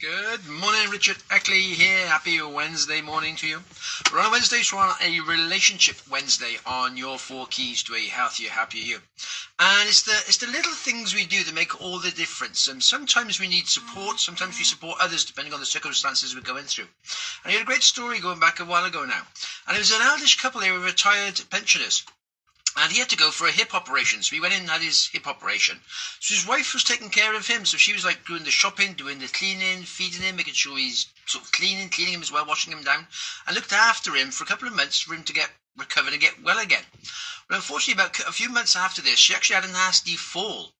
Good morning, Richard Eckley here. Happy Wednesday morning to you. We're on Wednesday, so on a relationship Wednesday on your four keys to a healthier, happier you. And it's the it's the little things we do that make all the difference. And sometimes we need support, sometimes we support others depending on the circumstances we're going through. And I had a great story going back a while ago now. And it was an eldish couple, they were retired pensioners and he had to go for a hip operation. So he went in and had his hip operation. So his wife was taking care of him. So she was like doing the shopping, doing the cleaning, feeding him, making sure he's sort of cleaning, cleaning him as well, washing him down, and looked after him for a couple of months for him to get recovered and get well again. But unfortunately, about a few months after this, she actually had a nasty fall.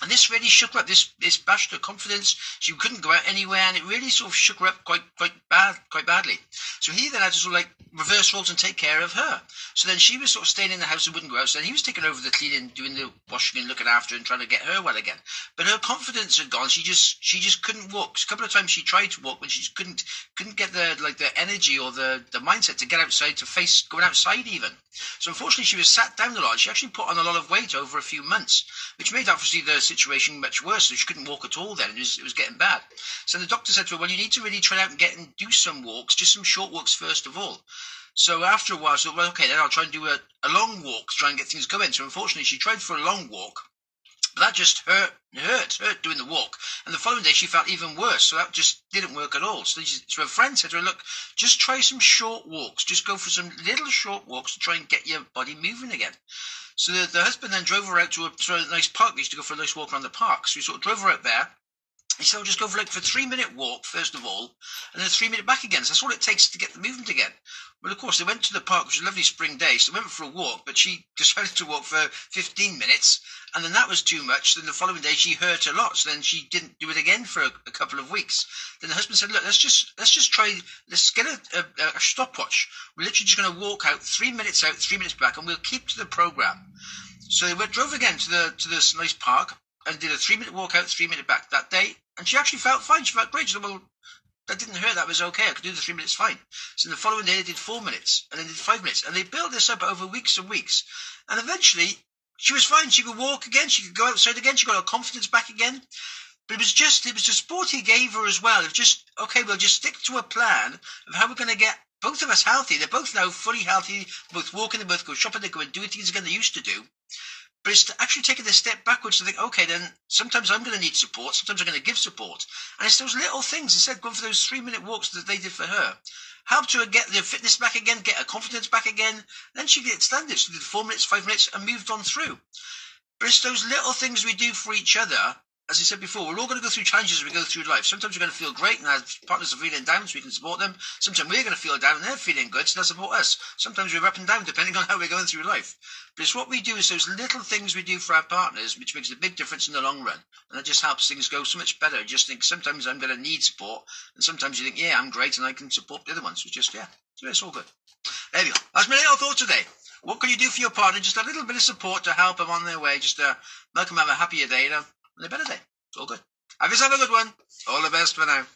And this really shook her up. This this bashed her confidence. She couldn't go out anywhere, and it really sort of shook her up quite quite bad, quite badly. So he then had to sort of like reverse roles and take care of her. So then she was sort of staying in the house and wouldn't go out. So then he was taking over the cleaning, doing the washing and looking after and trying to get her well again. But her confidence had gone. She just she just couldn't walk. A couple of times she tried to walk, but she just couldn't couldn't get the like the energy or the the mindset to get outside to face going outside even. So unfortunately, she was sat down a lot. She actually put on a lot of weight over a few months, which made obviously the situation much worse. So she couldn't walk at all then. It was, it was getting bad. So the doctor said to her, well, you need to really try out and get and do some walks, just some short walks first of all. So after a while, she thought, well, okay, then I'll try and do a, a long walk to try and get things going. So unfortunately, she tried for a long walk, but that just hurt, hurt, hurt doing the walk. And the following day, she felt even worse. So that just didn't work at all. So, she, so her friend said to her, look, just try some short walks. Just go for some little short walks to try and get your body moving again. So the, the husband then drove her out to a, to a nice park. He used to go for a nice walk around the park. So he sort of drove her out there. He said, "I'll just go for like for a three minute walk first of all, and then three minute back again. So that's all it takes to get the movement again." Well, of course, they went to the park, which was a lovely spring day, so they went for a walk, but she decided to walk for 15 minutes, and then that was too much. Then the following day, she hurt a lot, so then she didn't do it again for a, a couple of weeks. Then the husband said, "Look, let's just let's just try, let's get a, a, a stopwatch. We're literally just going to walk out three minutes out, three minutes back, and we'll keep to the program." So they went, drove again to the to this nice park and did a three minute walk out, three minute back that day, and she actually felt fine. She felt great. She said, "Well, that didn't hurt. That was okay. I could do the three minutes fine. So the following day they did four minutes and then did five minutes. And they built this up over weeks and weeks. And eventually she was fine. She could walk again. She could go outside again. She got her confidence back again. But it was just, it was the support he gave her as well. Of just, okay, we'll just stick to a plan of how we're going to get both of us healthy. They're both now fully healthy, both walking, they both go shopping, they go and do things again they used to do. But it's actually taking a step backwards to think, okay, then sometimes I'm going to need support, sometimes I'm going to give support. And it's those little things, instead of going for those three minute walks that they did for her, helped her get the fitness back again, get her confidence back again. Then she gets standards. She did four minutes, five minutes, and moved on through. But it's those little things we do for each other as I said before, we're all going to go through challenges as we go through life. Sometimes we're going to feel great and our partners are feeling down so we can support them. Sometimes we're going to feel down and they're feeling good so they'll support us. Sometimes we're up and down depending on how we're going through life. But it's what we do is those little things we do for our partners which makes a big difference in the long run. And that just helps things go so much better. Just think sometimes I'm going to need support and sometimes you think, yeah, I'm great and I can support the other ones. So just, yeah, so it's all good. There we go. That's my little thought today. What can you do for your partner? Just a little bit of support to help them on their way. Just to make them have a happier day and a, and a better day. It's all good. Have yourself a good one. All the best for now.